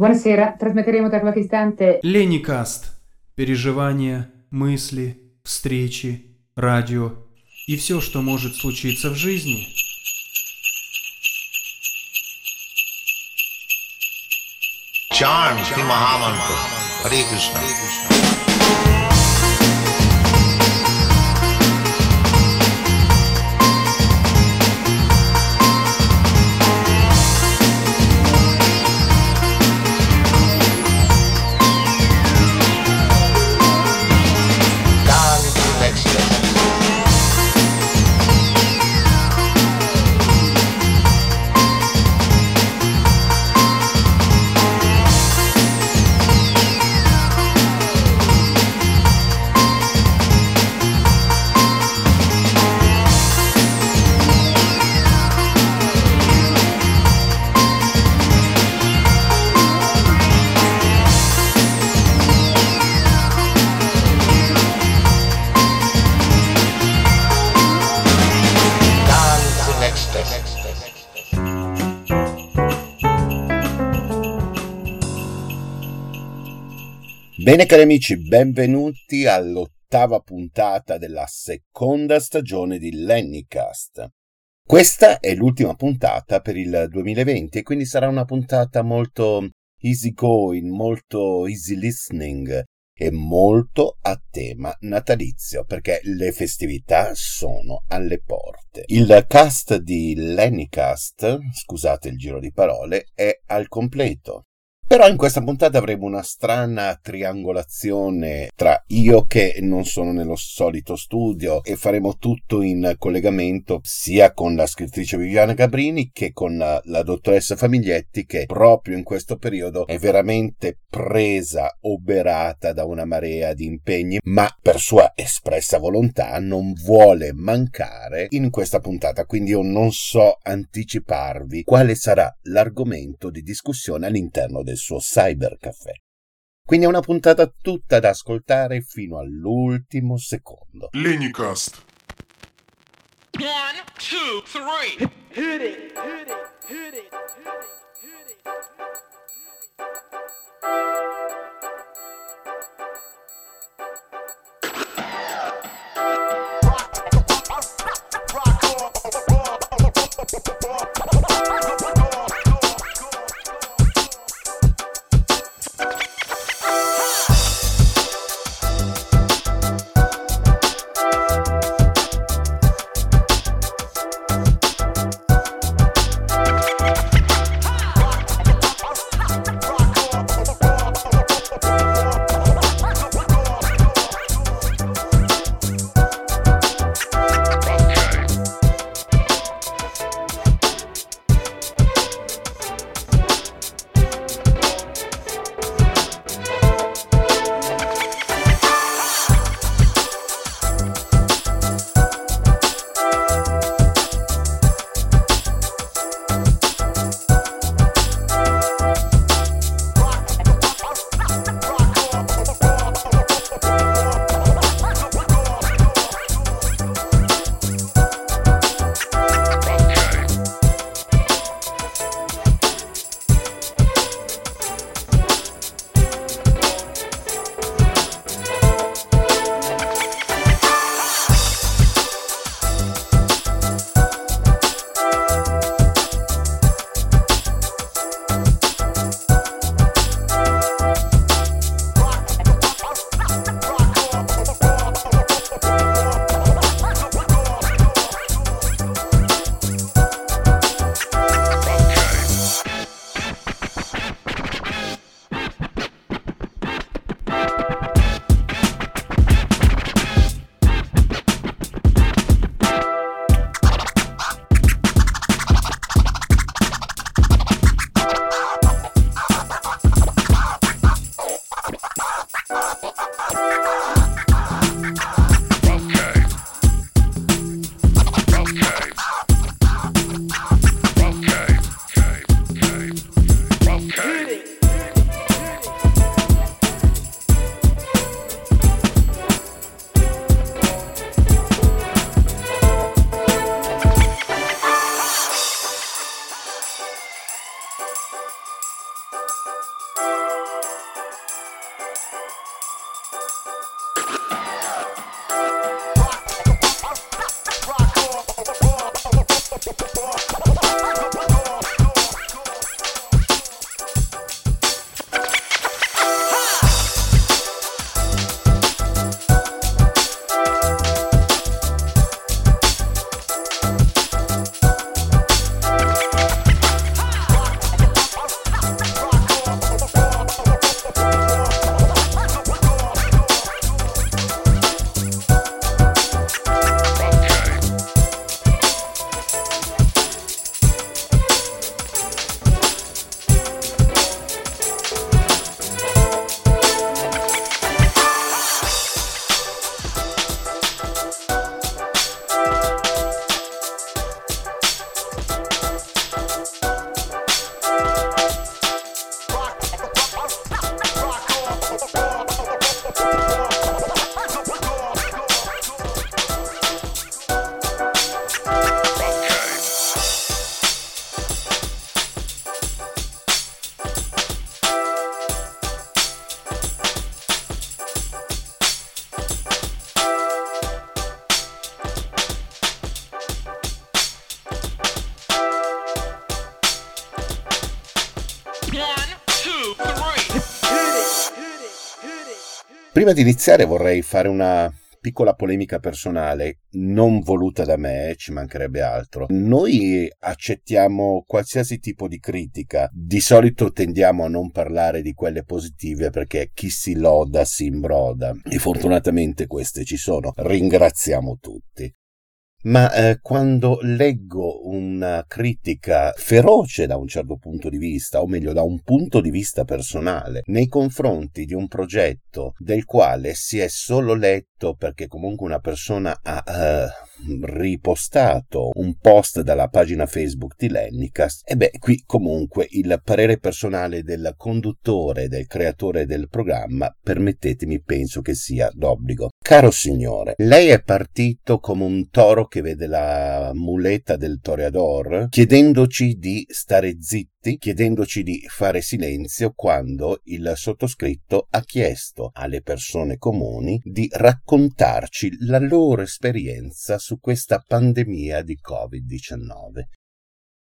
Buonasera, trasmetteremo tra qualche istante Леникаст. Переживания, мысли, встречи, радио и все, что может случиться в жизни. Sri Mahamantra. Hare Krishna. Bene cari amici, benvenuti all'ottava puntata della seconda stagione di Lennycast. Questa è l'ultima puntata per il 2020 e quindi sarà una puntata molto easy going, molto easy listening e molto a tema natalizio perché le festività sono alle porte. Il cast di Lennycast, scusate il giro di parole, è al completo. Però in questa puntata avremo una strana triangolazione tra io che non sono nello solito studio e faremo tutto in collegamento sia con la scrittrice Viviana Gabrini che con la, la dottoressa Famiglietti che proprio in questo periodo è veramente presa, oberata da una marea di impegni, ma per sua espressa volontà non vuole mancare in questa puntata, quindi io non so anticiparvi quale sarà l'argomento di discussione all'interno del suo cybercaffè. Quindi è una puntata tutta da ascoltare fino all'ultimo secondo. Lenicast. One, two, three. Hit it, hit it, hit it, hit it, hit it. Prima di iniziare vorrei fare una piccola polemica personale, non voluta da me, ci mancherebbe altro. Noi accettiamo qualsiasi tipo di critica, di solito tendiamo a non parlare di quelle positive perché chi si loda si imbroda e fortunatamente queste ci sono. Ringraziamo tutti. Ma eh, quando leggo una critica feroce da un certo punto di vista, o meglio da un punto di vista personale, nei confronti di un progetto del quale si è solo letto perché comunque una persona ha eh, ripostato un post dalla pagina Facebook di Lennicast, e beh, qui comunque il parere personale del conduttore, del creatore del programma, permettetemi, penso che sia d'obbligo. Caro signore, lei è partito come un toro che vede la muletta del toreador, chiedendoci di stare zitti, chiedendoci di fare silenzio quando il sottoscritto ha chiesto alle persone comuni di raccontarci la loro esperienza su questa pandemia di Covid-19.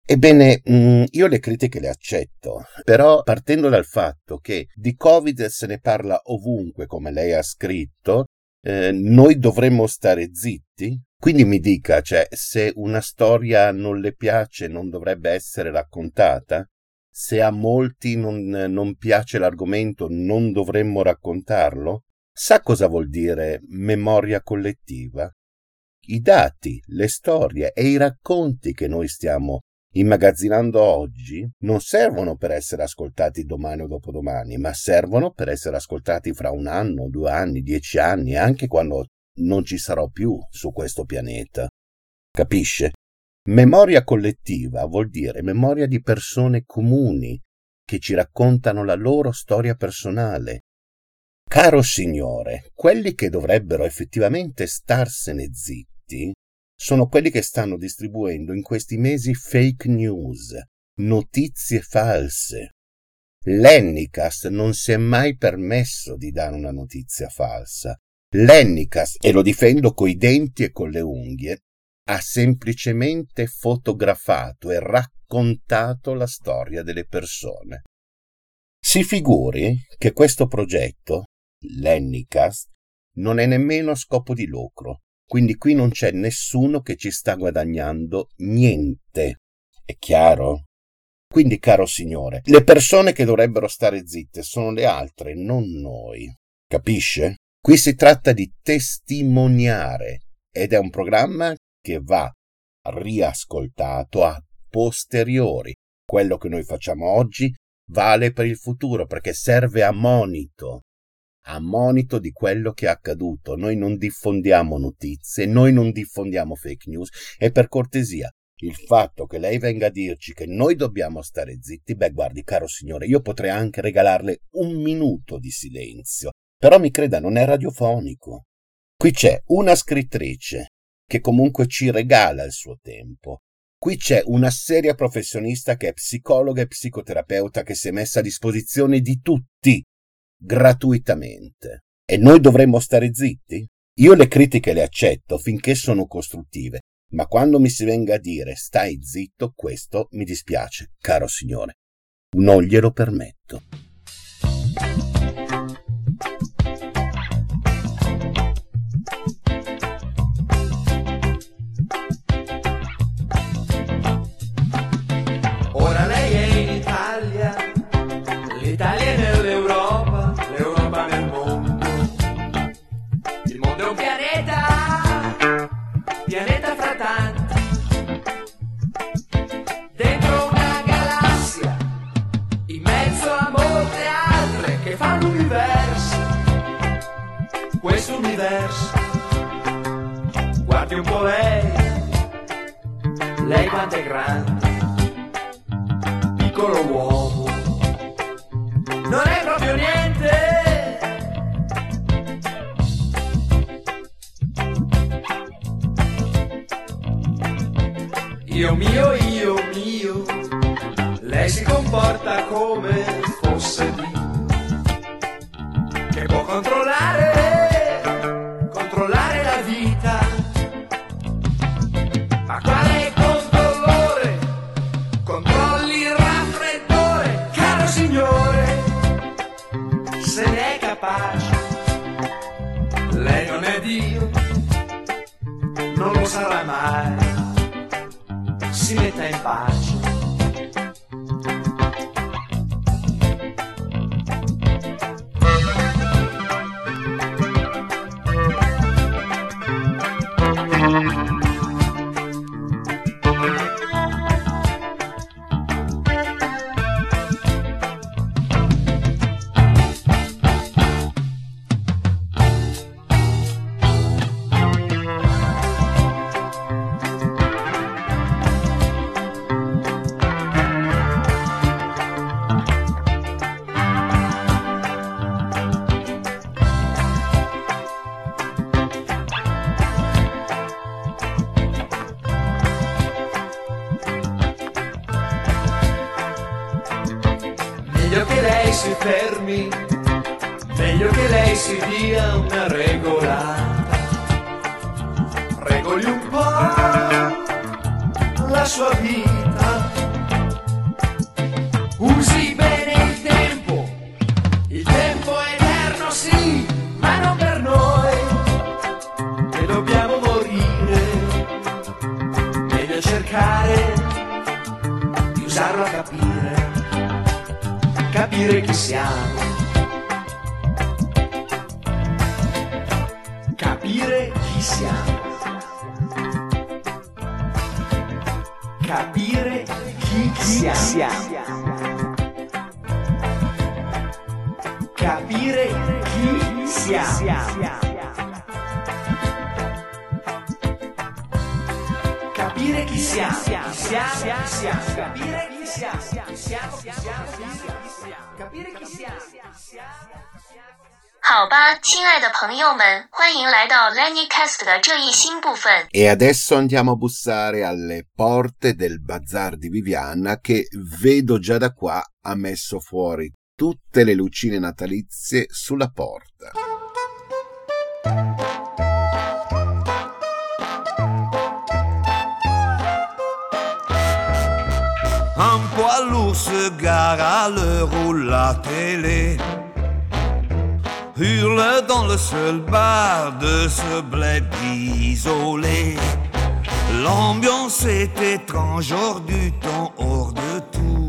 Ebbene, mm, io le critiche le accetto, però partendo dal fatto che di Covid se ne parla ovunque, come lei ha scritto, eh, noi dovremmo stare zitti? Quindi mi dica, cioè, se una storia non le piace non dovrebbe essere raccontata? Se a molti non, non piace l'argomento non dovremmo raccontarlo? Sa cosa vuol dire memoria collettiva? I dati, le storie e i racconti che noi stiamo immagazzinando oggi non servono per essere ascoltati domani o dopodomani, ma servono per essere ascoltati fra un anno, due anni, dieci anni, anche quando non ci sarò più su questo pianeta. Capisce? Memoria collettiva vuol dire memoria di persone comuni che ci raccontano la loro storia personale. Caro Signore, quelli che dovrebbero effettivamente starsene zitti sono quelli che stanno distribuendo in questi mesi fake news, notizie false. L'Ennicast non si è mai permesso di dare una notizia falsa. L'Ennicast, e lo difendo coi denti e con le unghie, ha semplicemente fotografato e raccontato la storia delle persone. Si figuri che questo progetto, l'Ennicast, non è nemmeno a scopo di lucro. Quindi qui non c'è nessuno che ci sta guadagnando niente. È chiaro? Quindi, caro signore, le persone che dovrebbero stare zitte sono le altre, non noi. Capisce? Qui si tratta di testimoniare ed è un programma che va riascoltato a posteriori. Quello che noi facciamo oggi vale per il futuro perché serve a monito a monito di quello che è accaduto. Noi non diffondiamo notizie, noi non diffondiamo fake news e per cortesia il fatto che lei venga a dirci che noi dobbiamo stare zitti, beh guardi caro signore, io potrei anche regalarle un minuto di silenzio, però mi creda non è radiofonico. Qui c'è una scrittrice che comunque ci regala il suo tempo. Qui c'è una seria professionista che è psicologa e psicoterapeuta che si è messa a disposizione di tutti gratuitamente. E noi dovremmo stare zitti? Io le critiche le accetto finché sono costruttive, ma quando mi si venga a dire stai zitto, questo mi dispiace, caro signore. Non glielo permetto. Universo, guardi un po' lei, lei quanto è grande? Piccolo uomo. Non è proprio niente Capire chi siamo. Capire chi siamo. Siamo, siamo, siamo. Capire chi siamo. Siamo, siamo, siamo. Capire chi siamo. 好吧，亲爱的朋友们，欢迎来到 Lenny Cast 的这一新部分。 E adesso andiamo a bussare alle porte del bazar di Viviana che vedo già da qua ha messo fuori tutte le lucine natalizie sulla porta. Un poids lourd se gare à l'heure où la télé hurle dans le seul bar de ce bled isolé. L'ambiance est étrange, hors du temps, hors de tout.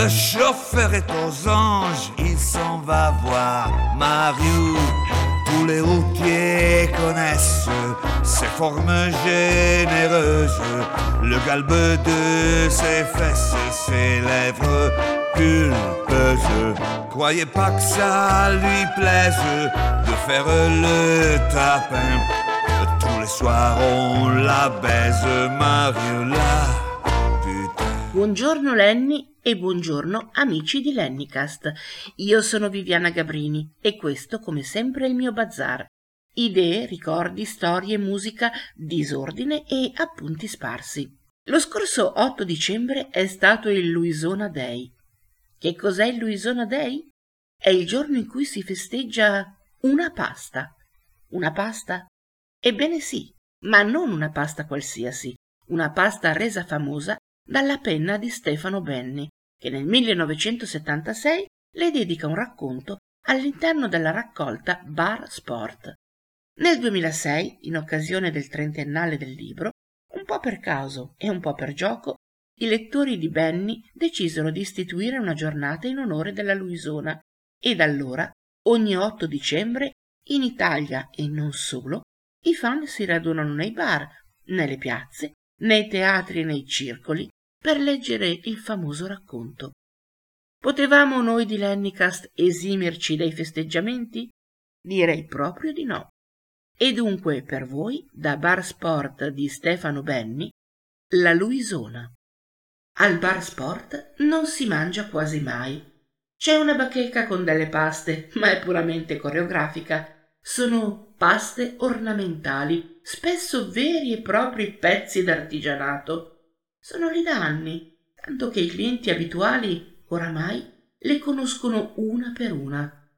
Le chauffeur est aux anges, il s'en va voir Mario. Tous les routiers connaissent ses formes généreuses, le galbe de ses fesses, ses lèvres pulpeuses. Croyez pas que ça lui plaise de faire le tapin. Tous les soirs on la baise, Mariola. Putain. Buongiorno Lenny e buongiorno amici di Lennycast. Io sono Viviana Gabrini e questo come sempre è il mio bazar. Idee, ricordi, storie, musica, disordine e appunti sparsi. Lo scorso 8 dicembre è stato il Luisona Day. Che cos'è il Luisona Day? È il giorno in cui si festeggia una pasta. Una pasta? Ebbene sì, ma non una pasta qualsiasi, una pasta resa famosa dalla penna di Stefano Benni, che nel 1976 le dedica un racconto all'interno della raccolta Bar Sport. Nel 2006, in occasione del trentennale del libro, un po' per caso e un po' per gioco, i lettori di Benny decisero di istituire una giornata in onore della Luisona e da allora, ogni 8 dicembre, in Italia e non solo, i fan si radunano nei bar, nelle piazze, nei teatri e nei circoli per leggere il famoso racconto. Potevamo noi di Lennycast esimerci dai festeggiamenti? Direi proprio di no. E dunque per voi, da Bar Sport di Stefano Benni, la Luisona. Al Bar Sport non si mangia quasi mai. C'è una bacheca con delle paste, ma è puramente coreografica. Sono paste ornamentali, spesso veri e propri pezzi d'artigianato. Sono lì da anni, tanto che i clienti abituali oramai le conoscono una per una.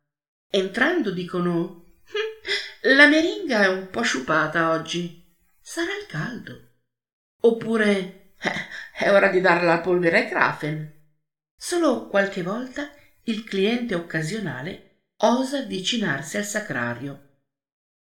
Entrando dicono "Hm, La meringa è un po' sciupata oggi. Sarà il caldo. Oppure "Eh, è ora di darla la polvere ai Krafen. Solo qualche volta il cliente occasionale osa avvicinarsi al sacrario.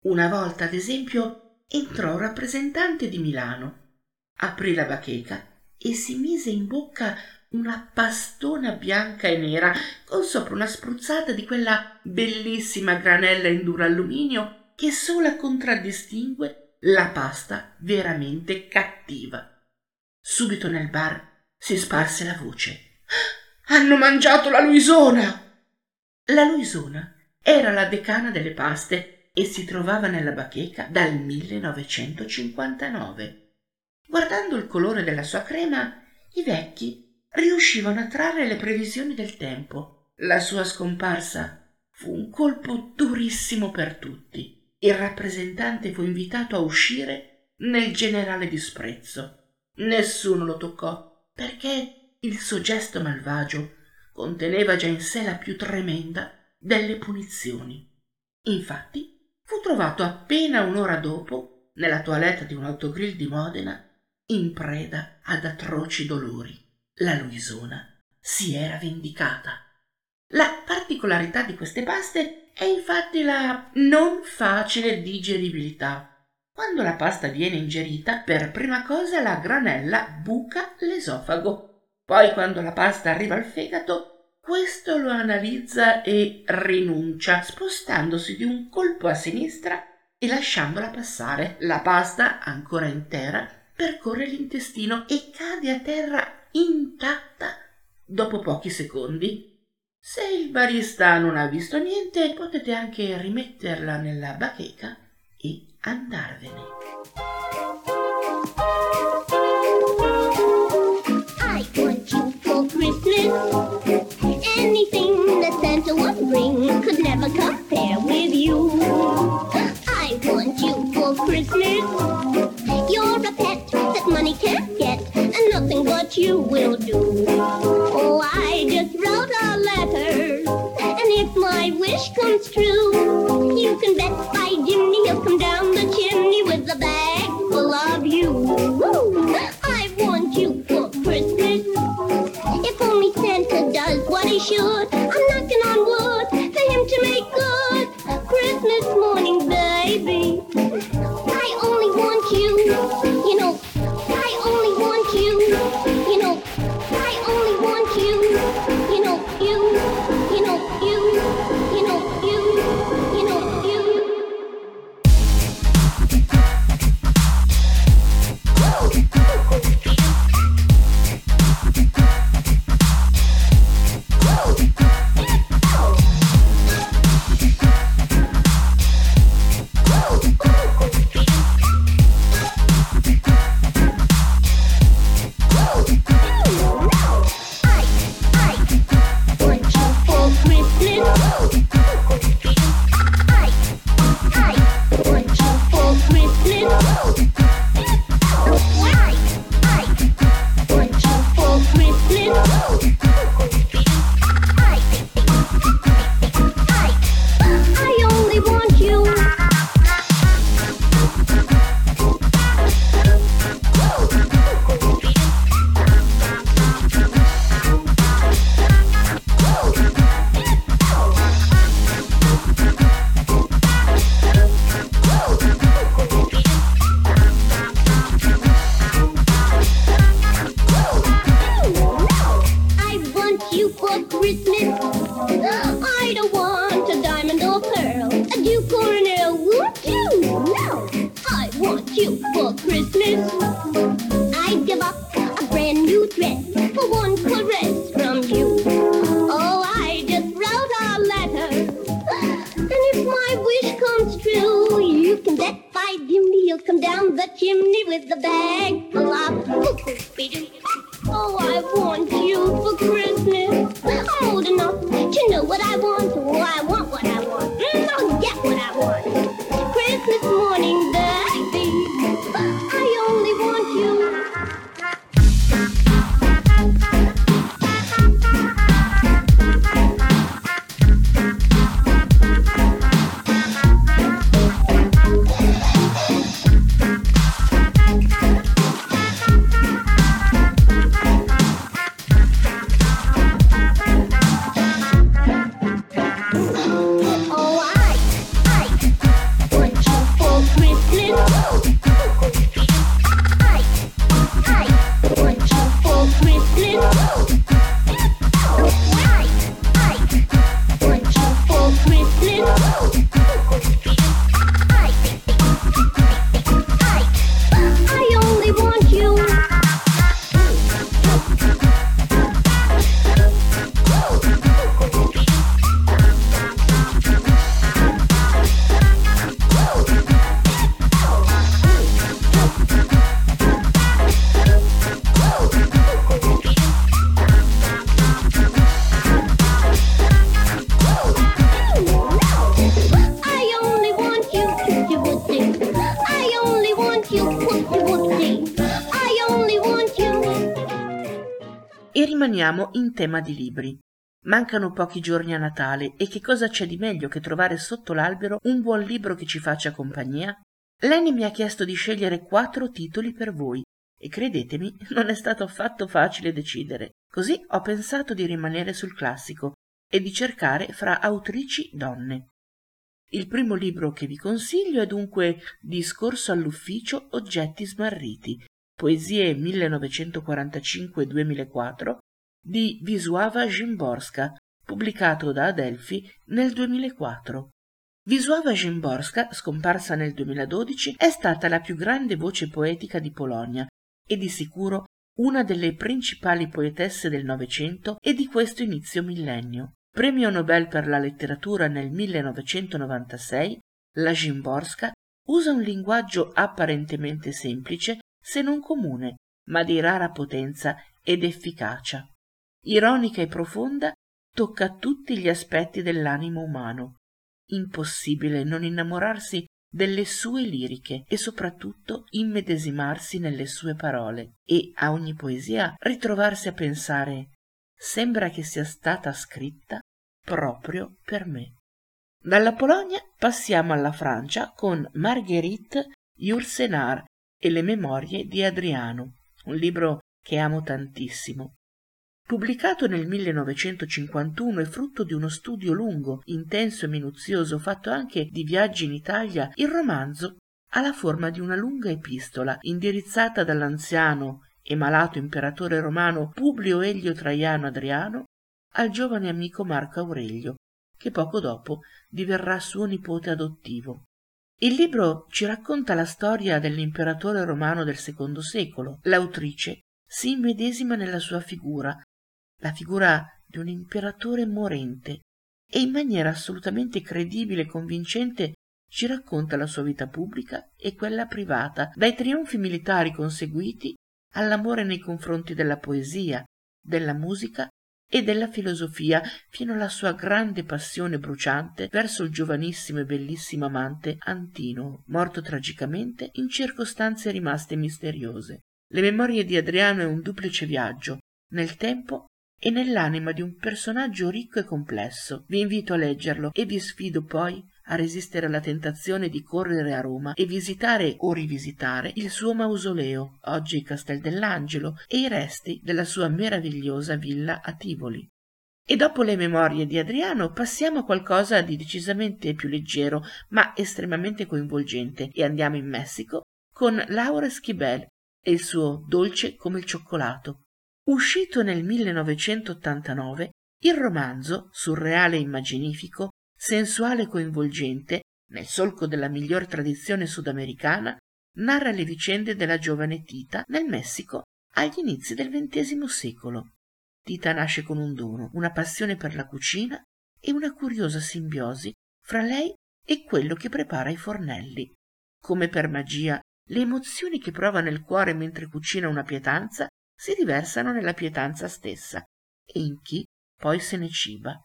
Una volta, ad esempio, entrò un rappresentante di Milano, aprì la bacheca e si mise in bocca una pastona bianca e nera con sopra una spruzzata di quella bellissima granella in duralluminio che sola contraddistingue la pasta veramente cattiva. Subito nel bar si sparse la voce. Hanno mangiato la Luisona! La Luisona era la decana delle paste e si trovava nella bacheca dal 1959. Guardando il colore della sua crema, i vecchi riuscivano a trarre le previsioni del tempo. La sua scomparsa fu un colpo durissimo per tutti. Il rappresentante fu invitato a uscire nel generale disprezzo. Nessuno lo toccò perché il suo gesto malvagio conteneva già in sé la più tremenda delle punizioni. Infatti, fu trovato appena un'ora dopo nella toilette di un autogrill di Modena in preda ad atroci dolori. La Luisona si era vendicata. La particolarità di queste paste è infatti la non facile digeribilità. Quando la pasta viene ingerita, per prima cosa la granella buca l'esofago. Poi quando la pasta arriva al fegato, questo lo analizza e rinuncia, spostandosi di un colpo a sinistra e lasciandola passare. La pasta, ancora intera, percorre l'intestino e cade a terra intatta dopo pochi secondi. Se il barista non ha visto niente, potete anche rimetterla nella bacheca e andarvene. I want you for Christmas. Anything that Santa would bring could never compare with you. I want you for Christmas. You're a pet that money can't get, and nothing but you will do. Oh, I just wrote a letter, if my wish comes true, you can bet by Jimmy he'll come down the chimney with a bag full of you. I want you for Christmas. If only Santa does what he should, I'm knocking on wood for him to make good. Christmas morning, baby. I only want you, rimaniamo in tema di libri. Mancano pochi giorni a Natale e che cosa c'è di meglio che trovare sotto l'albero un buon libro che ci faccia compagnia? Lenny mi ha chiesto di scegliere quattro titoli per voi e credetemi, non è stato affatto facile decidere. Così ho pensato di rimanere sul classico e di cercare fra autrici donne. Il primo libro che vi consiglio è dunque Discorso all'ufficio Oggetti smarriti, Poesie 1945-2004 di Wisława Szymborska, pubblicato da Adelphi nel 2004. Wisława Szymborska, scomparsa nel 2012, è stata la più grande voce poetica di Polonia e di sicuro una delle principali poetesse del Novecento e di questo inizio millennio. Premio Nobel per la letteratura nel 1996, la Szymborska usa un linguaggio apparentemente semplice, se non comune, ma di rara potenza ed efficacia. Ironica e profonda, tocca tutti gli aspetti dell'animo umano. Impossibile non innamorarsi delle sue liriche e soprattutto immedesimarsi nelle sue parole e a ogni poesia ritrovarsi a pensare sembra che sia stata scritta proprio per me. Dalla Polonia passiamo alla Francia con Marguerite Yourcenar e le memorie di Adriano, un libro che amo tantissimo. Pubblicato nel 1951 e frutto di uno studio lungo, intenso e minuzioso fatto anche di viaggi in Italia, il romanzo ha la forma di una lunga epistola indirizzata dall'anziano e malato imperatore romano Publio Elio Traiano Adriano al giovane amico Marco Aurelio, che poco dopo diverrà suo nipote adottivo. Il libro ci racconta la storia dell'imperatore romano del secondo secolo. L'autrice si immedesima nella sua figura, la figura di un imperatore morente, e in maniera assolutamente credibile e convincente ci racconta la sua vita pubblica e quella privata, dai trionfi militari conseguiti all'amore nei confronti della poesia, della musica e della filosofia fino alla sua grande passione bruciante verso il giovanissimo e bellissimo amante Antino, morto tragicamente in circostanze rimaste misteriose. Le memorie di Adriano è un duplice viaggio, nel tempo e nell'anima di un personaggio ricco e complesso. Vi invito a leggerlo e vi sfido poi a resistere alla tentazione di correre a Roma e visitare o rivisitare il suo mausoleo, oggi Castel dell'Angelo, e i resti della sua meravigliosa villa a Tivoli. E dopo le memorie di Adriano passiamo a qualcosa di decisamente più leggero, ma estremamente coinvolgente, e andiamo in Messico con Laura Esquibel e il suo Dolce come il cioccolato. Uscito nel 1989, il romanzo, surreale e immaginifico, sensuale e coinvolgente, nel solco della miglior tradizione sudamericana, narra le vicende della giovane Tita nel Messico agli inizi del XX secolo. Tita nasce con un dono, una passione per la cucina e una curiosa simbiosi fra lei e quello che prepara i fornelli. Come per magia, le emozioni che prova nel cuore mentre cucina una pietanza si riversano nella pietanza stessa e in chi poi se ne ciba.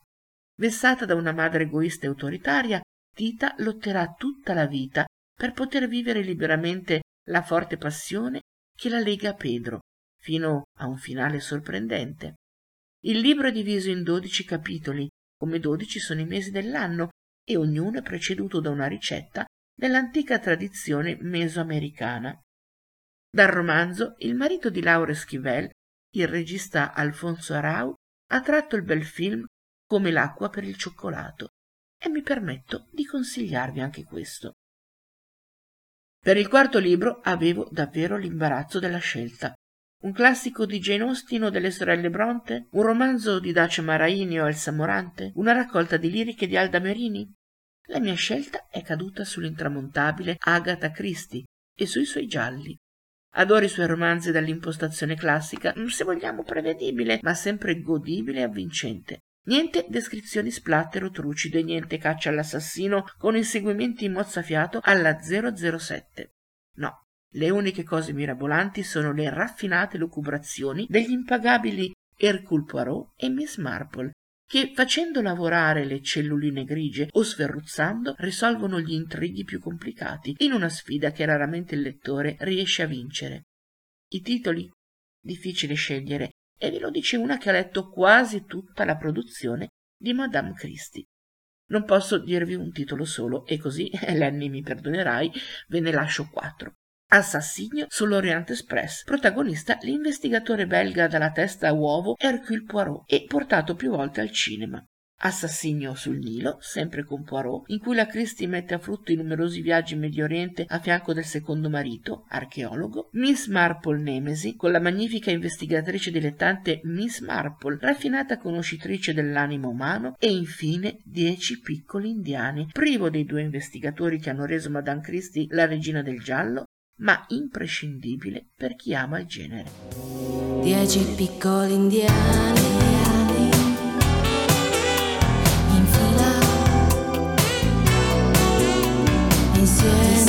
Vessata da una madre egoista e autoritaria, Tita lotterà tutta la vita per poter vivere liberamente la forte passione che la lega a Pedro, fino a un finale sorprendente. Il libro è diviso in dodici capitoli, come dodici sono i mesi dell'anno, e ognuno è preceduto da una ricetta dell'antica tradizione mesoamericana. Dal romanzo Il marito di Laura Esquivel, il regista Alfonso Arau ha tratto il bel film come l'acqua per il cioccolato e mi permetto di consigliarvi anche questo. Per il quarto libro avevo davvero l'imbarazzo della scelta. Un classico di Jane Austen o delle sorelle Bronte? Un romanzo di Dacia Maraini o Elsa Morante? Una raccolta di liriche di Alda Merini? La mia scelta è caduta sull'intramontabile Agatha Christie e sui suoi gialli. Adoro i suoi romanzi dall'impostazione classica, se vogliamo prevedibile, ma sempre godibile e avvincente. Niente descrizioni splatter o trucide, niente caccia all'assassino con inseguimenti in mozzafiato alla 007. No, le uniche cose mirabolanti sono le raffinate lucubrazioni degli impagabili Hercule Poirot e Miss Marple, che facendo lavorare le celluline grigie o sferruzzando risolvono gli intrighi più complicati in una sfida che raramente il lettore riesce a vincere. I titoli? Difficile scegliere e ve lo dice una che ha letto quasi tutta la produzione di Madame Christie. Non posso dirvi un titolo solo e così, Lenny mi perdonerai, ve ne lascio quattro. Assassinio sull'Orient Express, protagonista l'investigatore belga dalla testa a uovo Hercule Poirot e portato più volte al cinema. Assassinio sul Nilo, sempre con Poirot, in cui la Christie mette a frutto i numerosi viaggi in Medio Oriente a fianco del secondo marito, archeologo, Miss Marple Nemesi, con la magnifica investigatrice dilettante Miss Marple, raffinata conoscitrice dell'animo umano, e infine Dieci piccoli indiani, privo dei due investigatori che hanno reso Madame Christie la regina del giallo, ma imprescindibile per chi ama il genere. Dieci piccoli indiani in fila insieme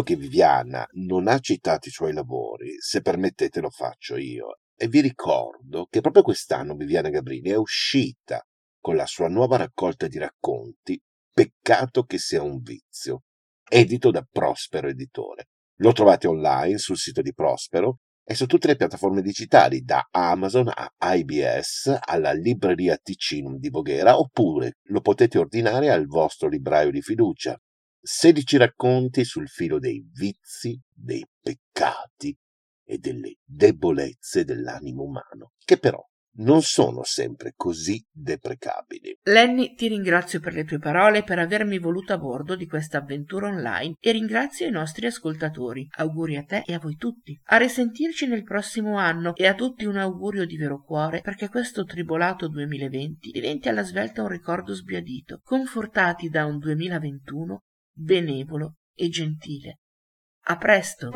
visto che Viviana non ha citato i suoi lavori, se permettete lo faccio io. E vi ricordo che proprio quest'anno Viviana Gabrini è uscita con la sua nuova raccolta di racconti Peccato che sia un vizio, edito da Prospero Editore. Lo trovate online sul sito di Prospero e su tutte le piattaforme digitali, da Amazon a IBS alla libreria Ticinum di Voghera, oppure lo potete ordinare al vostro libraio di fiducia. 16 racconti sul filo dei vizi, dei peccati e delle debolezze dell'animo umano, che però non sono sempre così deprecabili. Lenny, ti ringrazio per le tue parole per avermi voluto a bordo di questa avventura online e ringrazio i nostri ascoltatori. Auguri a te e a voi tutti. A risentirci nel prossimo anno e a tutti un augurio di vero cuore perché questo tribolato 2020 diventi alla svelta un ricordo sbiadito, confortati da un 2021 benevolo e gentile. A presto!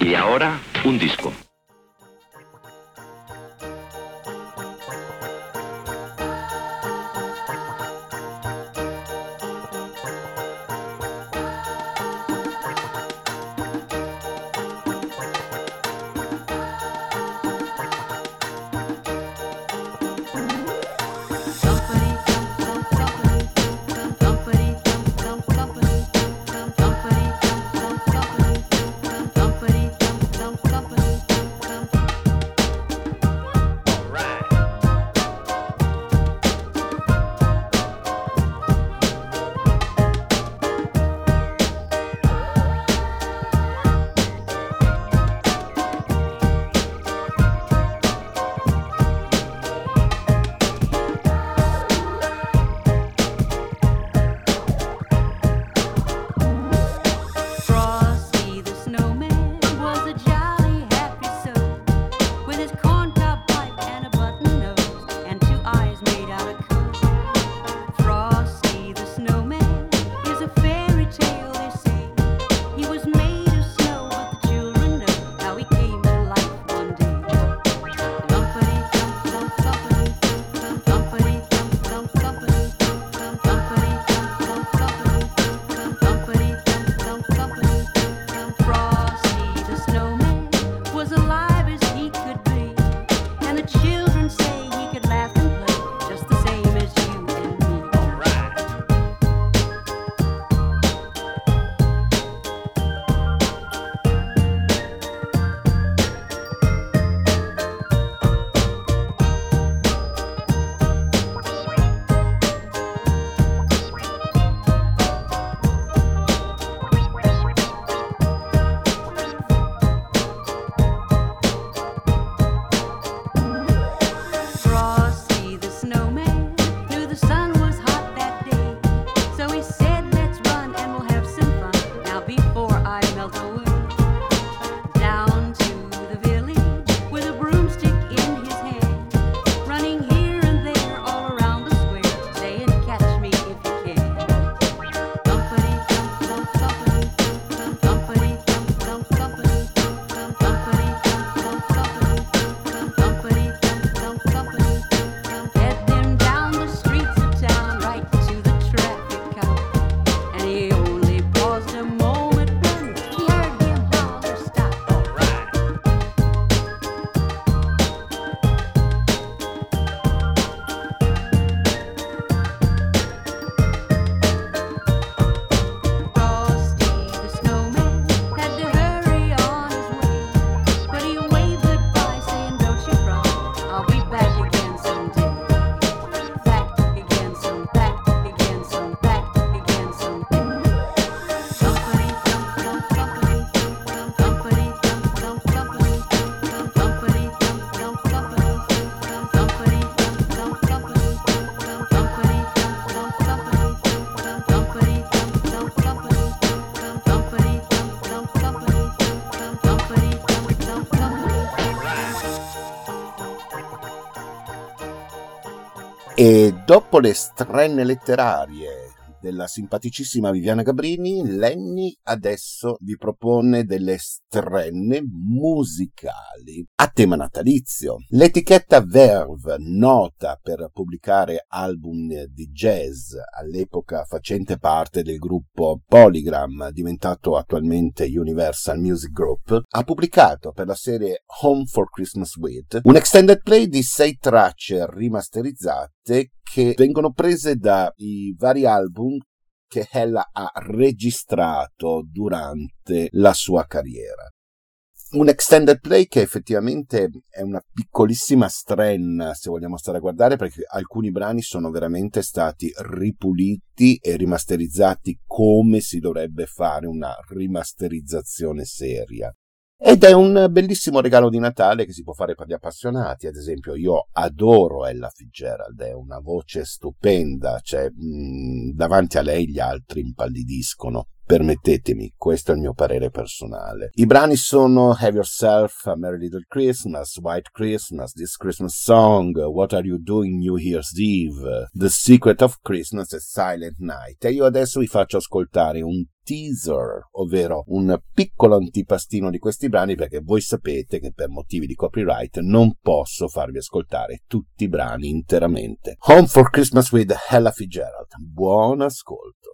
Y ahora, un disco. Dopo le strenne letterarie della simpaticissima Viviana Gabrini, Lenny adesso vi propone delle strenne musicali a tema natalizio. L'etichetta Verve, nota per pubblicare album di jazz, all'epoca facente parte del gruppo Polygram, diventato attualmente Universal Music Group, ha pubblicato per la serie Home for Christmas With un extended play di sei tracce rimasterizzate che vengono prese dai vari album che ella ha registrato durante la sua carriera. Un extended play che effettivamente è una piccolissima strenna, se vogliamo stare a guardare, perché alcuni brani sono veramente stati ripuliti e rimasterizzati come si dovrebbe fare una rimasterizzazione seria. Ed è un bellissimo regalo di Natale che si può fare per gli appassionati. Ad esempio, io adoro Ella Fitzgerald, è una voce stupenda, cioè mh, davanti a lei gli altri impallidiscono. Permettetemi, questo è il mio parere personale. I brani sono Have Yourself a Merry Little Christmas, White Christmas, This Christmas Song, What Are You Doing New Year's Eve, The Secret of Christmas e Silent Night. E io adesso vi faccio ascoltare un teaser, ovvero un piccolo antipastino di questi brani perché voi sapete che per motivi di copyright non posso farvi ascoltare tutti i brani interamente. Home for Christmas with Ella Fitzgerald. Buon ascolto.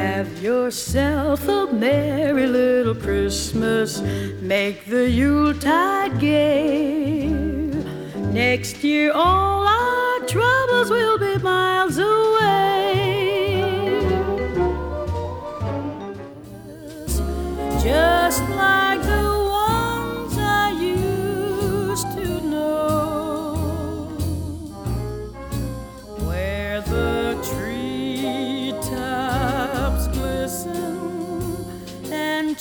Have yourself a merry little Christmas. Make the Yuletide gay. Next year, all our troubles will be miles away. Just like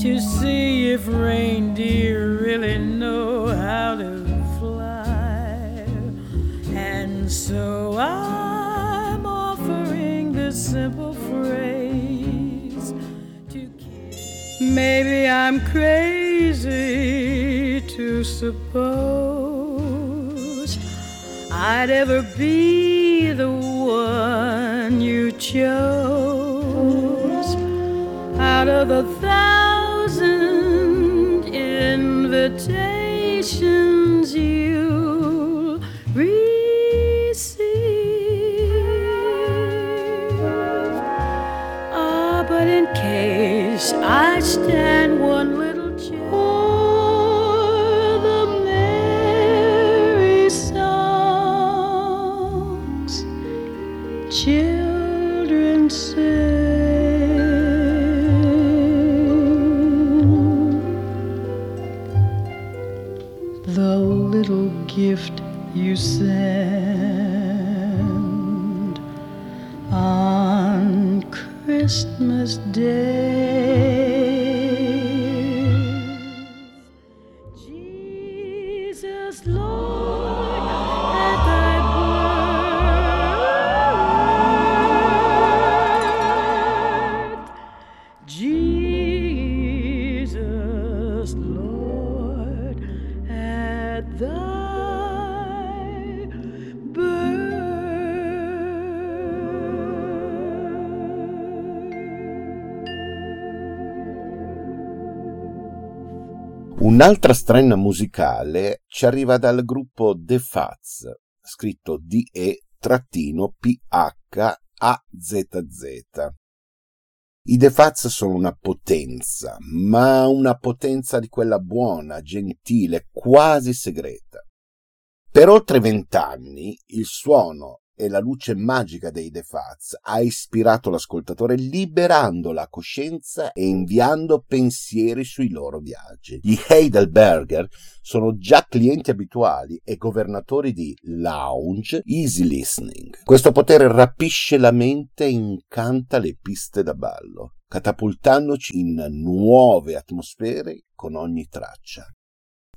to see if reindeer really know how to fly. And so I'm offering this simple phrase to. Maybe I'm crazy to suppose I'd ever be the one you chose out of the passion. Un'altra strenna musicale ci arriva dal gruppo The Fats, scritto D-E-P-H-A-T-Z. AZZ. I The Fats sono una potenza, ma una potenza di quella buona, gentile, quasi segreta. Per oltre vent'anni il suono e la luce magica dei The Fats ha ispirato l'ascoltatore liberando la coscienza e inviando pensieri sui loro viaggi. Gli Heidelberger sono già clienti abituali e governatori di lounge easy listening. Questo potere rapisce la mente e incanta le piste da ballo, catapultandoci in nuove atmosfere con ogni traccia.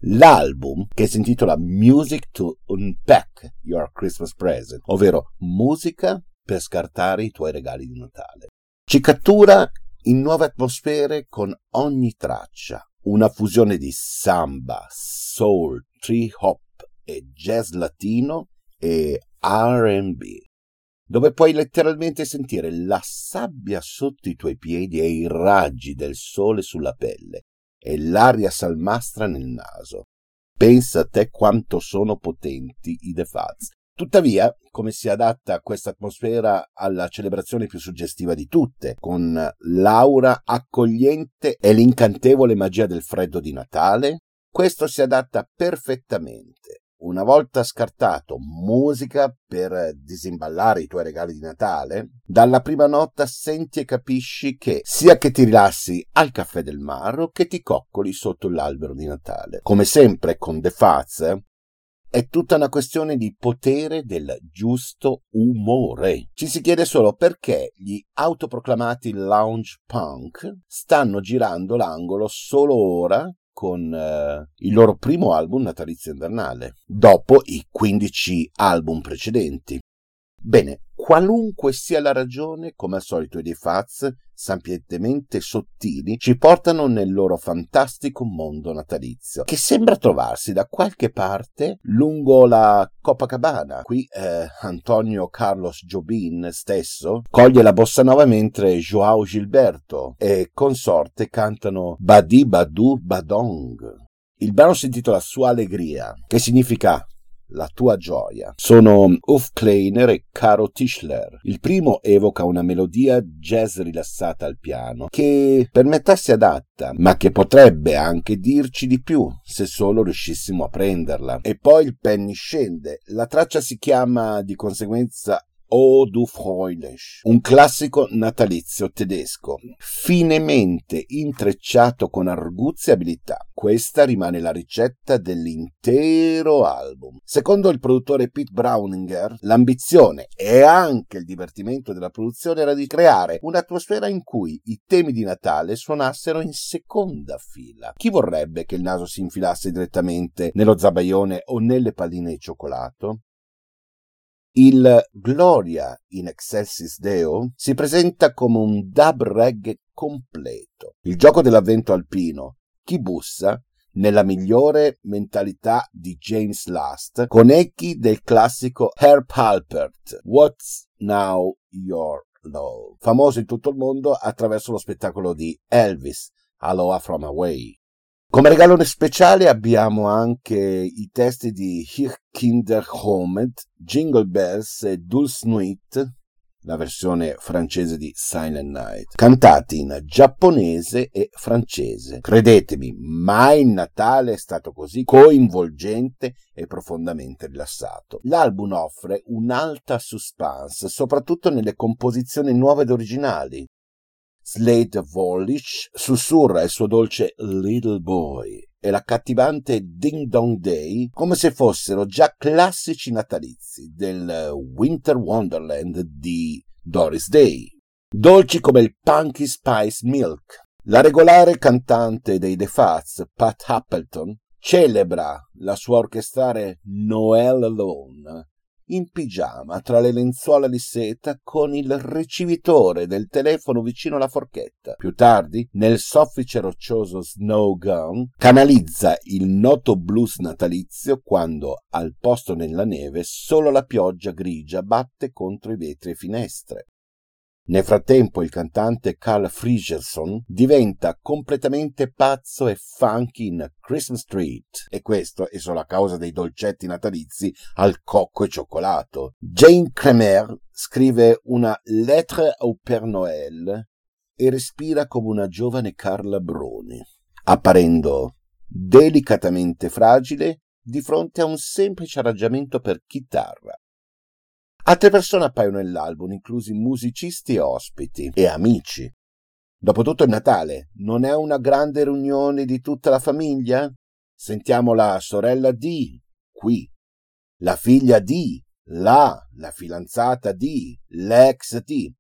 L'album, che si intitola Music to Unpack Your Christmas Present, ovvero musica per scartare i tuoi regali di Natale, ci cattura in nuove atmosfere con ogni traccia, una fusione di samba, soul, tree hop e jazz latino e RB, dove puoi letteralmente sentire la sabbia sotto i tuoi piedi e i raggi del sole sulla pelle e l'aria salmastra nel naso. Pensa a te quanto sono potenti i The Fats. Tuttavia, come si adatta questa atmosfera alla celebrazione più suggestiva di tutte, con l'aura accogliente e l'incantevole magia del freddo di Natale? Questo si adatta perfettamente una volta scartato musica per disimballare i tuoi regali di Natale, dalla prima nota senti e capisci che sia che ti rilassi al caffè del mar o che ti coccoli sotto l'albero di Natale. Come sempre con The Faz, è tutta una questione di potere del giusto umore. Ci si chiede solo perché gli autoproclamati lounge punk stanno girando l'angolo solo ora con eh, il loro primo album natalizio invernale, dopo i 15 album precedenti. Bene, qualunque sia la ragione, come al solito i Fats, sapientemente sottili, ci portano nel loro fantastico mondo natalizio, che sembra trovarsi da qualche parte lungo la Copacabana. Qui eh, Antonio Carlos Jobin stesso coglie la bossa nova mentre Joao Gilberto e consorte cantano Badi Badu Badong. Il brano si intitola Sua Allegria, che significa la tua gioia. Sono Uff Kleiner e Caro Tischler. Il primo evoca una melodia jazz rilassata al piano, che per metà si adatta, ma che potrebbe anche dirci di più se solo riuscissimo a prenderla. E poi il penny scende. La traccia si chiama di conseguenza O du Freulich, un classico natalizio tedesco, finemente intrecciato con arguzia e abilità. Questa rimane la ricetta dell'intero album. Secondo il produttore Pete Browninger, l'ambizione e anche il divertimento della produzione era di creare un'atmosfera in cui i temi di Natale suonassero in seconda fila. Chi vorrebbe che il naso si infilasse direttamente nello zabaione o nelle palline di cioccolato? Il Gloria in Excelsis Deo si presenta come un dub reggae completo. Il gioco dell'avvento alpino, Chi bussa, nella migliore mentalità di James Last, con echi del classico Herb Halpert, What's Now Your Love, famoso in tutto il mondo attraverso lo spettacolo di Elvis, Aloha From Away. Come regalo speciale abbiamo anche i testi di Hier Kinder Homet, Jingle Bells e Dulce Nuit, la versione francese di Silent Night, cantati in giapponese e francese. Credetemi, mai il Natale è stato così coinvolgente e profondamente rilassato. L'album offre un'alta suspense, soprattutto nelle composizioni nuove ed originali. Slade Vollich sussurra il suo dolce Little Boy e l'accattivante Ding Dong Day come se fossero già classici natalizi del Winter Wonderland di Doris Day. Dolci come il Punky Spice Milk. La regolare cantante dei The Fats, Pat Appleton, celebra la sua orchestrale Noel Alone in pigiama tra le lenzuola di seta con il ricevitore del telefono vicino alla forchetta. Più tardi, nel soffice roccioso Snow Gun, canalizza il noto blues natalizio quando, al posto nella neve, solo la pioggia grigia batte contro i vetri e finestre. Nel frattempo il cantante Carl Frigerson diventa completamente pazzo e funky in Christmas Street e questo è solo a causa dei dolcetti natalizi al cocco e cioccolato. Jane Kremer scrive una Lettre au Père Noël e respira come una giovane Carla Bruni, apparendo delicatamente fragile di fronte a un semplice arrangiamento per chitarra. Altre persone appaiono nell'album, inclusi musicisti e ospiti e amici. Dopotutto è Natale, non è una grande riunione di tutta la famiglia? Sentiamo la sorella di qui, la figlia di là, la fidanzata di, l'ex di.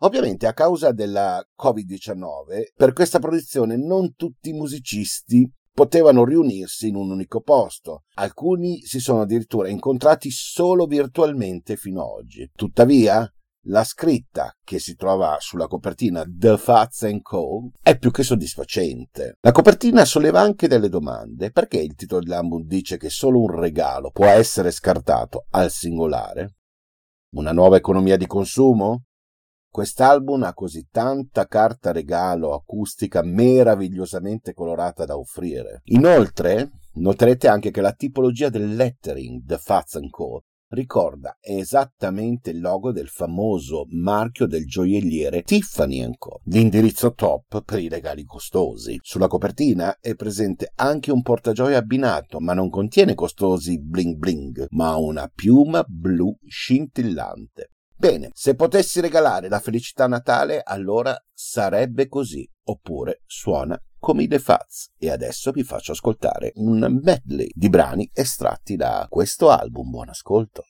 Ovviamente a causa della Covid-19, per questa produzione non tutti i musicisti potevano riunirsi in un unico posto. Alcuni si sono addirittura incontrati solo virtualmente fino ad oggi. Tuttavia, la scritta che si trova sulla copertina The Fats Co. è più che soddisfacente. La copertina solleva anche delle domande. Perché il titolo dell'album dice che solo un regalo può essere scartato al singolare? Una nuova economia di consumo? Quest'album ha così tanta carta regalo acustica meravigliosamente colorata da offrire. Inoltre, noterete anche che la tipologia del lettering The Fats Co. ricorda esattamente il logo del famoso marchio del gioielliere Tiffany Co. L'indirizzo top per i regali costosi. Sulla copertina è presente anche un portagioia abbinato, ma non contiene costosi bling bling, ma una piuma blu scintillante. Bene, se potessi regalare la felicità Natale, allora sarebbe così, oppure suona come i The Fats. E adesso vi faccio ascoltare un medley di brani estratti da questo album. Buon ascolto.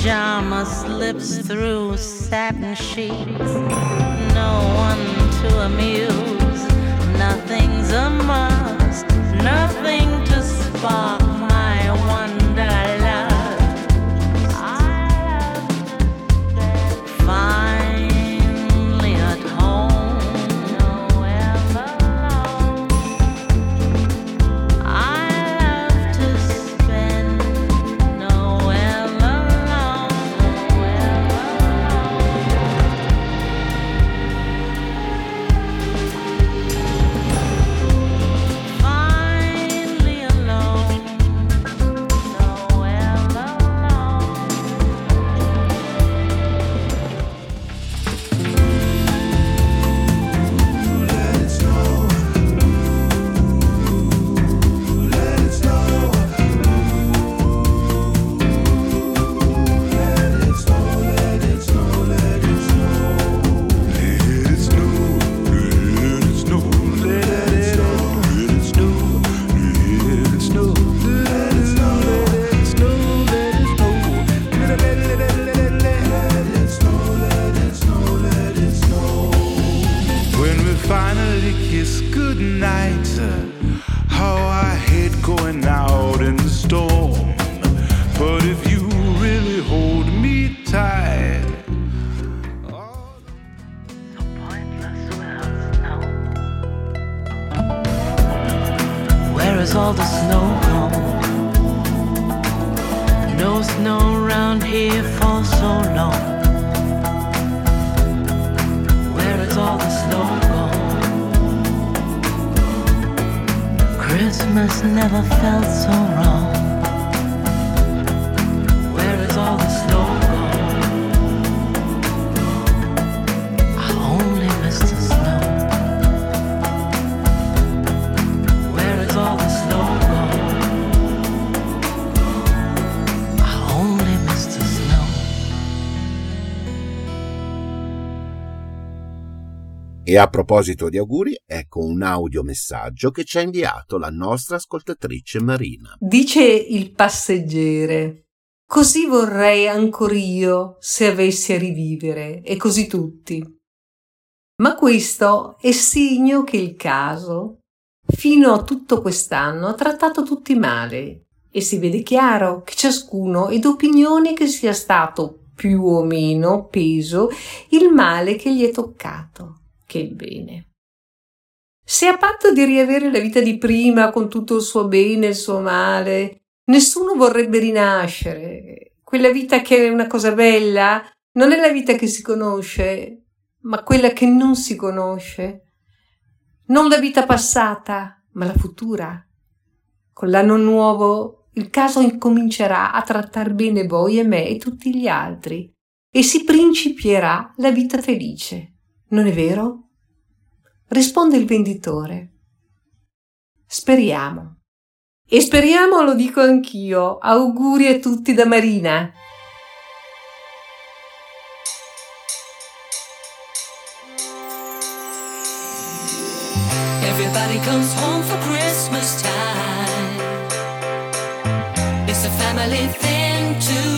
Pajama slips through satin sheets. No one to amuse, nothing's a must, nothing to spark Christmas never felt so wrong. E a proposito di auguri, ecco un audiomessaggio che ci ha inviato la nostra ascoltatrice Marina. Dice il passeggere. Così vorrei ancor io se avessi a rivivere, e così tutti. Ma questo è segno che il caso, fino a tutto quest'anno, ha trattato tutti male, e si vede chiaro che ciascuno è d'opinione che sia stato più o meno peso il male che gli è toccato, che il bene. Se a patto di riavere la vita di prima con tutto il suo bene e il suo male, nessuno vorrebbe rinascere. Quella vita che è una cosa bella non è la vita che si conosce, ma quella che non si conosce. Non la vita passata, ma la futura. Con l'anno nuovo il caso incomincerà a trattar bene voi e me e tutti gli altri e si principierà la vita felice. Non è vero? Risponde il venditore. Speriamo. E speriamo, lo dico anch'io. Auguri a tutti da Marina. Everybody comes home for Christmas time. It's a family thing to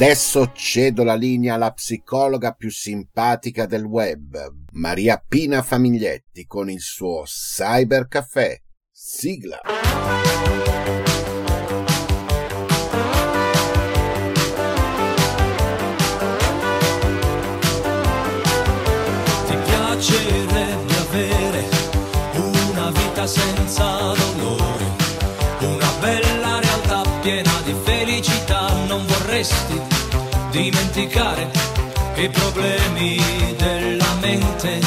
adesso cedo la linea alla psicologa più simpatica del web, Maria Pina Famiglietti, con il suo Cyber Caffè. Sigla. Ti piacerebbe avere una vita senza dolore, una bella realtà piena di felicità, non vorresti dimenticare i problemi della mente,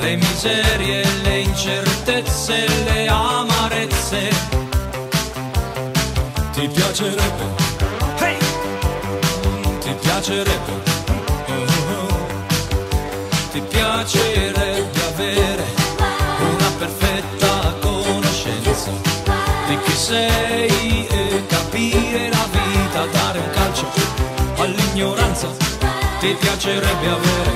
le miserie, le incertezze, le amarezze. Ti piacerebbe, hey! ti piacerebbe. oh, oh. Ti piacerebbe avere una perfetta conoscenza di chi sei all'ignoranza. Ti piacerebbe avere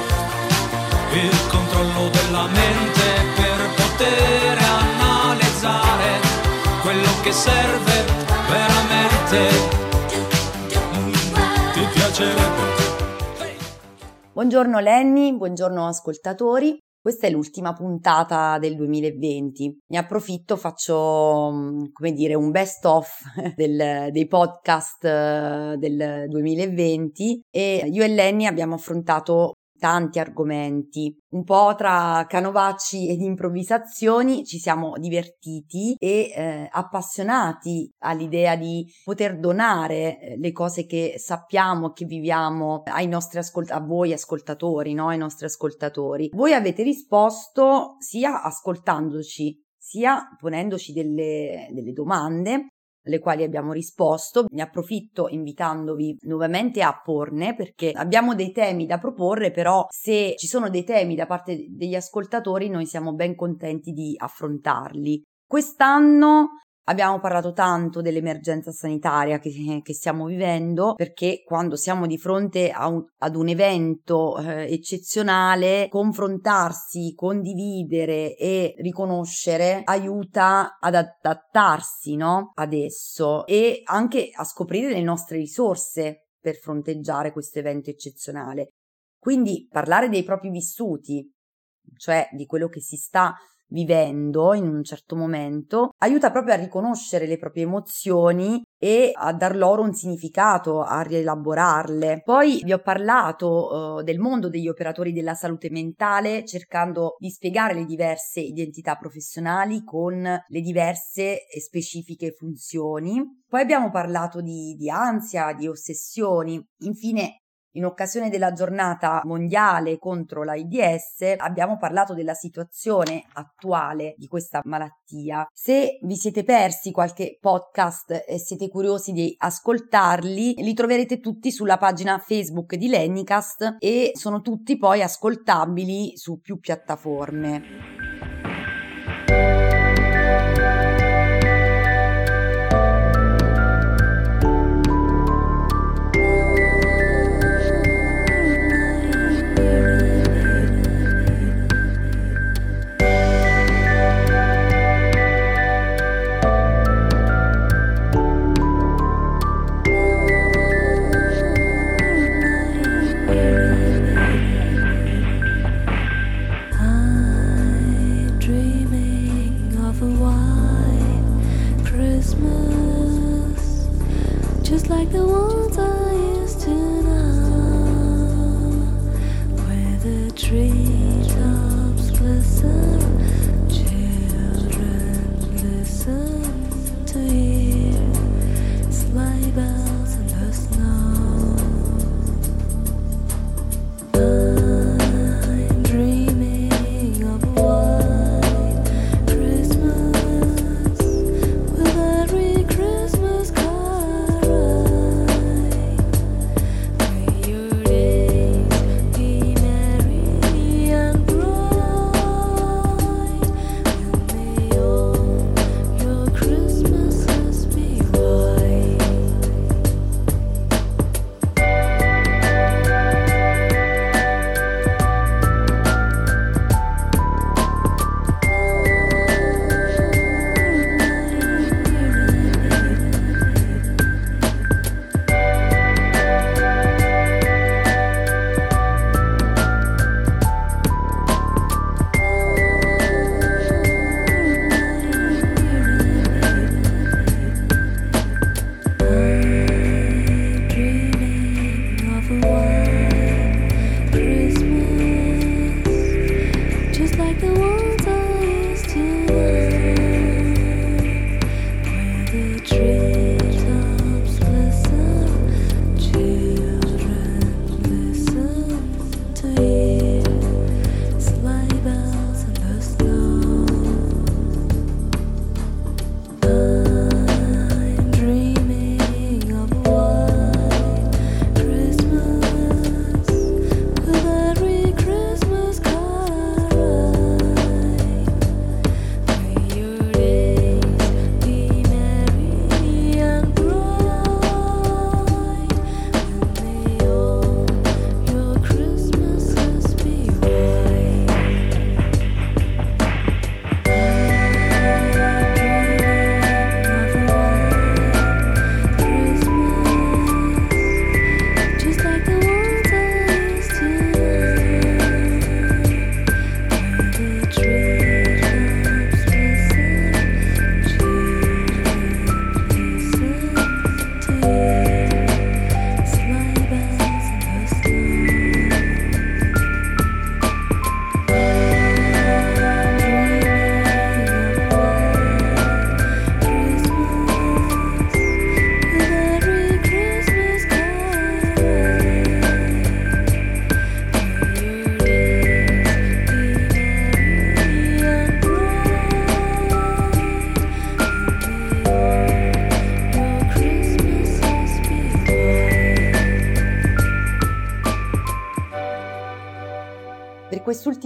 il controllo della mente per poter analizzare quello che serve veramente. Ti piacerebbe Buongiorno Lenny, buongiorno ascoltatori. Questa è l'ultima puntata del 2020. Ne approfitto, faccio mm, come dire un best of del- dei podcast eh, del 2020 e io e Lenny abbiamo affrontato tanti argomenti, un po' tra canovacci ed improvvisazioni ci siamo divertiti e eh, appassionati all'idea di poter donare eh, le cose che sappiamo, che viviamo ai nostri ascolt- a voi ascoltatori, no? ai nostri ascoltatori. Voi avete risposto sia ascoltandoci sia ponendoci delle, delle domande alle quali abbiamo risposto. Ne approfitto invitandovi nuovamente a porne perché abbiamo dei temi da proporre, però se ci sono dei temi da parte degli ascoltatori noi siamo ben contenti di affrontarli. Quest'anno Abbiamo parlato tanto dell'emergenza sanitaria che, che stiamo vivendo perché quando siamo di fronte un, ad un evento eh, eccezionale, confrontarsi, condividere e riconoscere aiuta ad adattarsi no? ad esso e anche a scoprire le nostre risorse per fronteggiare questo evento eccezionale. Quindi parlare dei propri vissuti, cioè di quello che si sta vivendo in un certo momento, aiuta proprio a riconoscere le proprie emozioni e a dar loro un significato, a rielaborarle. Poi vi ho parlato eh, del mondo degli operatori della salute mentale cercando di spiegare le diverse identità professionali con le diverse e specifiche funzioni. Poi abbiamo parlato di, di ansia, di ossessioni. Infine in occasione della giornata mondiale contro l'AIDS abbiamo parlato della situazione attuale di questa malattia. Se vi siete persi qualche podcast e siete curiosi di ascoltarli, li troverete tutti sulla pagina Facebook di Lennicast e sono tutti poi ascoltabili su più piattaforme.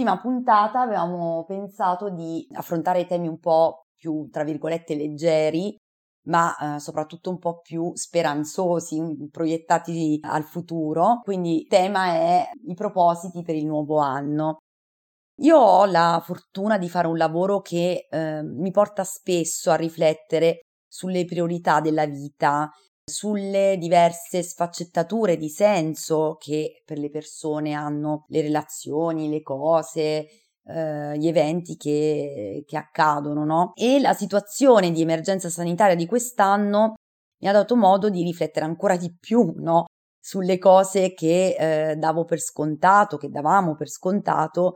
Quest'ultima puntata avevamo pensato di affrontare temi un po' più, tra virgolette, leggeri, ma eh, soprattutto un po' più speranzosi, proiettati al futuro. Quindi il tema è i propositi per il nuovo anno. Io ho la fortuna di fare un lavoro che eh, mi porta spesso a riflettere sulle priorità della vita, sulle diverse sfaccettature di senso che per le persone hanno le relazioni, le cose, eh, gli eventi che, che accadono, no? E la situazione di emergenza sanitaria di quest'anno mi ha dato modo di riflettere ancora di più, no? Sulle cose che eh, davo per scontato, che davamo per scontato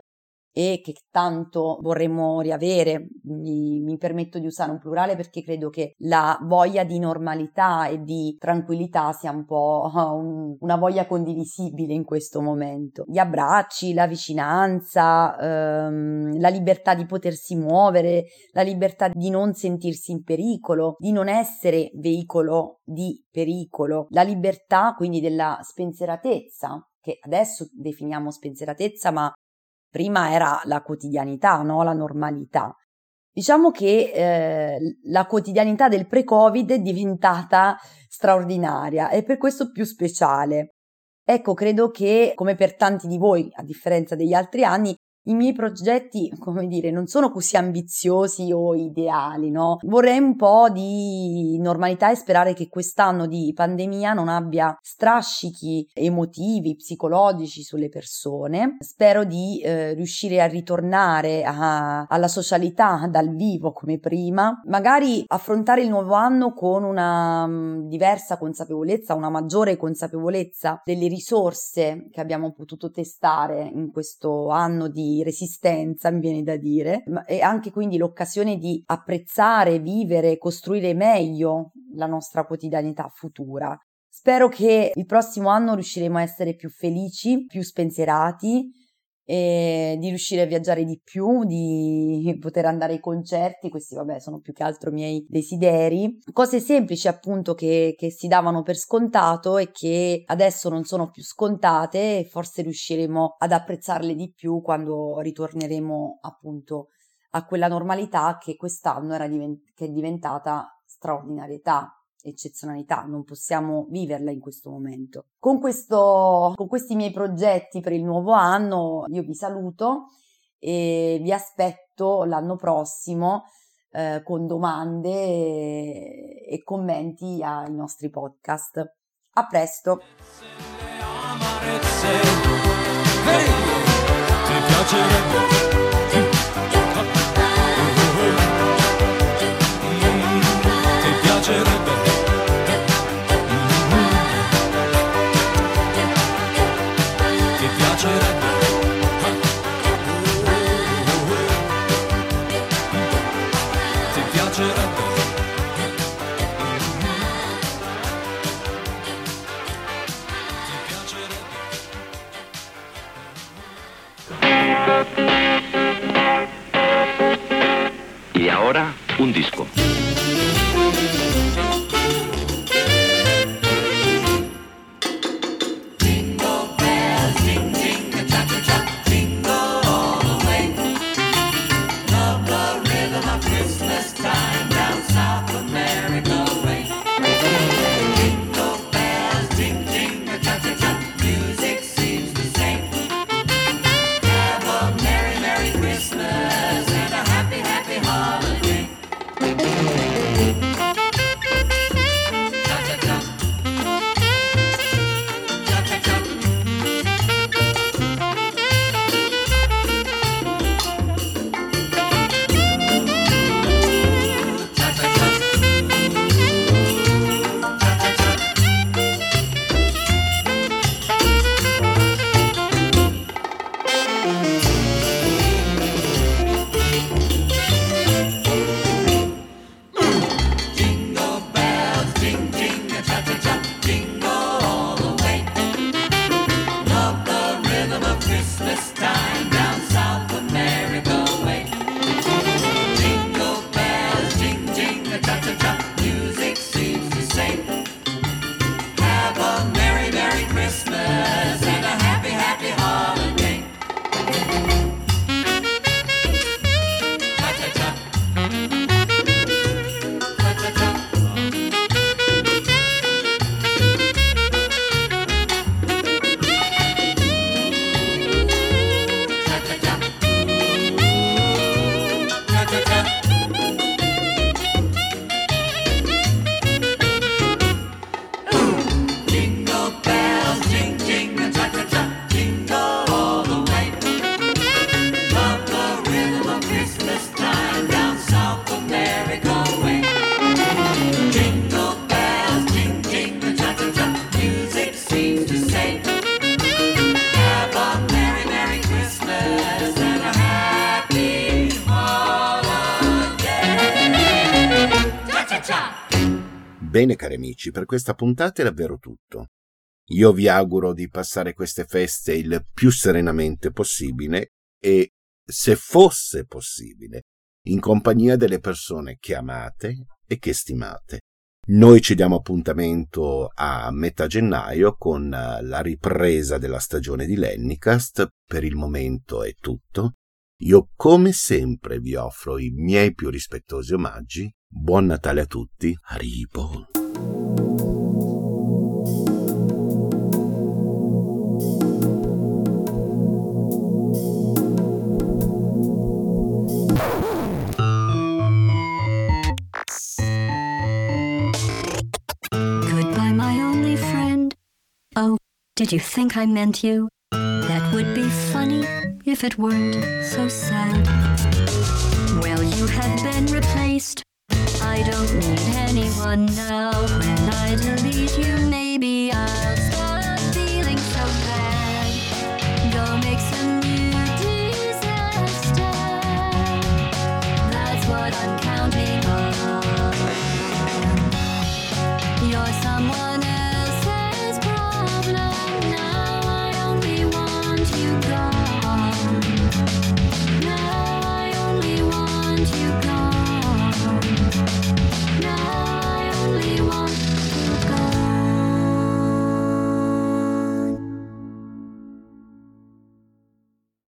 e che tanto vorremmo riavere. Mi, mi permetto di usare un plurale perché credo che la voglia di normalità e di tranquillità sia un po' un- una voglia condivisibile in questo momento. Gli abbracci, la vicinanza, ehm, la libertà di potersi muovere, la libertà di non sentirsi in pericolo, di non essere veicolo di pericolo, la libertà quindi della spensieratezza, che adesso definiamo spensieratezza, ma prima era la quotidianità, no? la normalità. Diciamo che eh, la quotidianità del pre-Covid è diventata straordinaria e per questo più speciale. Ecco, credo che come per tanti di voi, a differenza degli altri anni, i miei progetti, come dire, non sono così ambiziosi o ideali, no? Vorrei un po' di normalità e sperare che quest'anno di pandemia non abbia strascichi emotivi, psicologici sulle persone. Spero di eh, riuscire a ritornare a- alla socialità dal vivo come prima, magari affrontare il nuovo anno con una mm, diversa consapevolezza, una maggiore consapevolezza delle risorse che abbiamo potuto testare in questo anno di resistenza, mi viene da dire, ma è anche quindi l'occasione di apprezzare, vivere, costruire meglio la nostra quotidianità futura. Spero che il prossimo anno riusciremo a essere più felici, più spensierati, e di riuscire a viaggiare di più, di poter andare ai concerti, questi vabbè sono più che altro miei desideri, cose semplici appunto che, che si davano per scontato e che adesso non sono più scontate e forse riusciremo ad apprezzarle di più quando ritorneremo appunto a quella normalità che quest'anno era divent- che è diventata straordinarietà eccezionalità, non possiamo viverla in questo momento. Con, questo, con questi miei progetti per il nuovo anno io vi saluto e vi aspetto l'anno prossimo eh, con domande e, e commenti ai nostri podcast. A presto! Ti Bene cari amici, per questa puntata è davvero tutto. Io vi auguro di passare queste feste il più serenamente possibile e, se fosse possibile, in compagnia delle persone che amate e che stimate. Noi ci diamo appuntamento a metà gennaio con la ripresa della stagione di Lennicast. Per il momento è tutto. Io come sempre vi offro i miei più rispettosi omaggi. Buon Natale a tutti. Arrivo. Goodbye, my only. Oh, did you think I meant you? If it weren't so sad. Well, you have been replaced. I don't need anyone now. When I delete you, maybe I'll